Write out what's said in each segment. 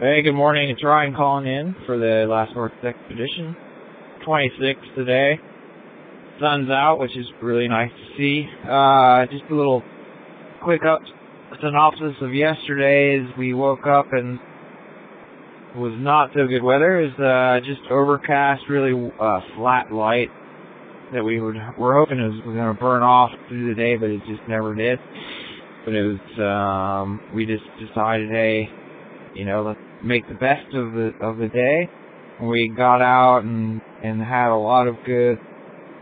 Hey, good morning. It's Ryan calling in for the last North Expedition. 26 today. Sun's out, which is really nice to see. Uh, just a little quick up synopsis of yesterday is we woke up and was not so good weather. It was uh, just overcast, really uh, flat light that we would we're hoping it was, was going to burn off through the day, but it just never did. But it was um, we just decided, hey, you know, let's make the best of the of the day. We got out and and had a lot of good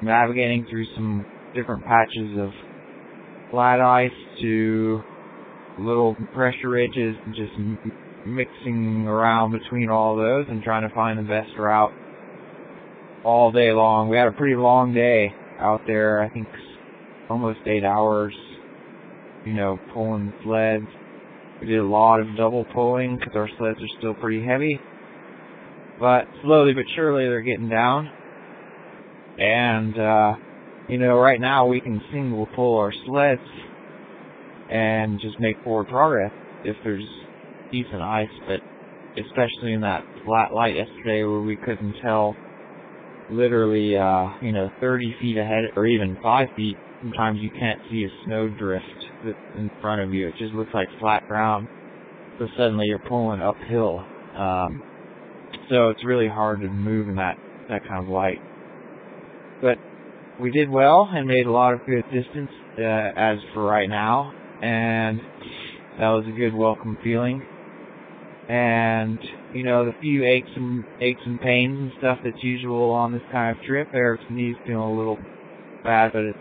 navigating through some different patches of flat ice to little pressure ridges and just m- mixing around between all those and trying to find the best route all day long. We had a pretty long day out there. I think almost eight hours. You know, pulling sleds. We did a lot of double pulling because our sleds are still pretty heavy. But slowly but surely they're getting down. And, uh, you know, right now we can single pull our sleds and just make forward progress if there's decent ice, but especially in that flat light yesterday where we couldn't tell literally, uh, you know, 30 feet ahead or even 5 feet. Sometimes you can't see a snow drift in front of you. It just looks like flat ground. So suddenly you're pulling uphill. Um, so it's really hard to move in that, that kind of light. But we did well and made a lot of good distance, uh, as for right now. And that was a good welcome feeling and you know the few aches and aches and pains and stuff that's usual on this kind of trip. Eric's knees feeling a little bad, but it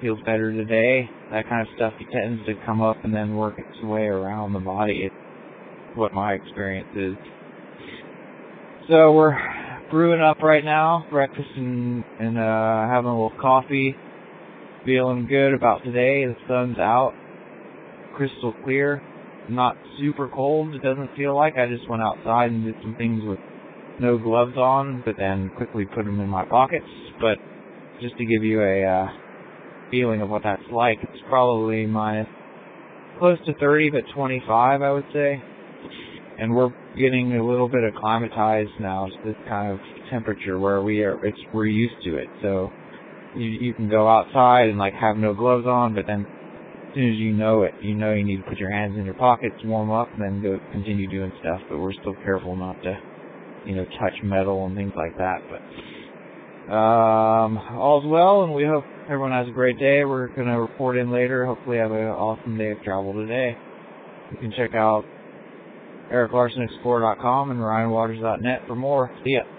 feels better today. That kind of stuff tends to come up and then work its way around the body. It's what my experience is. So we're brewing up right now, breakfast and and uh having a little coffee. Feeling good about today. The sun's out, crystal clear not super cold. It doesn't feel like. I just went outside and did some things with no gloves on, but then quickly put them in my pockets. But just to give you a uh, feeling of what that's like, it's probably minus close to 30, but 25, I would say. And we're getting a little bit acclimatized now to this kind of temperature where we are. It's we're used to it. So you you can go outside and like have no gloves on, but then soon as you know it, you know you need to put your hands in your pockets, warm up, and then go continue doing stuff. But we're still careful not to, you know, touch metal and things like that. But um, all's well, and we hope everyone has a great day. We're gonna report in later. Hopefully, have an awesome day of travel today. You can check out EricLarsenExplorer.com and RyanWaters.net for more. See ya.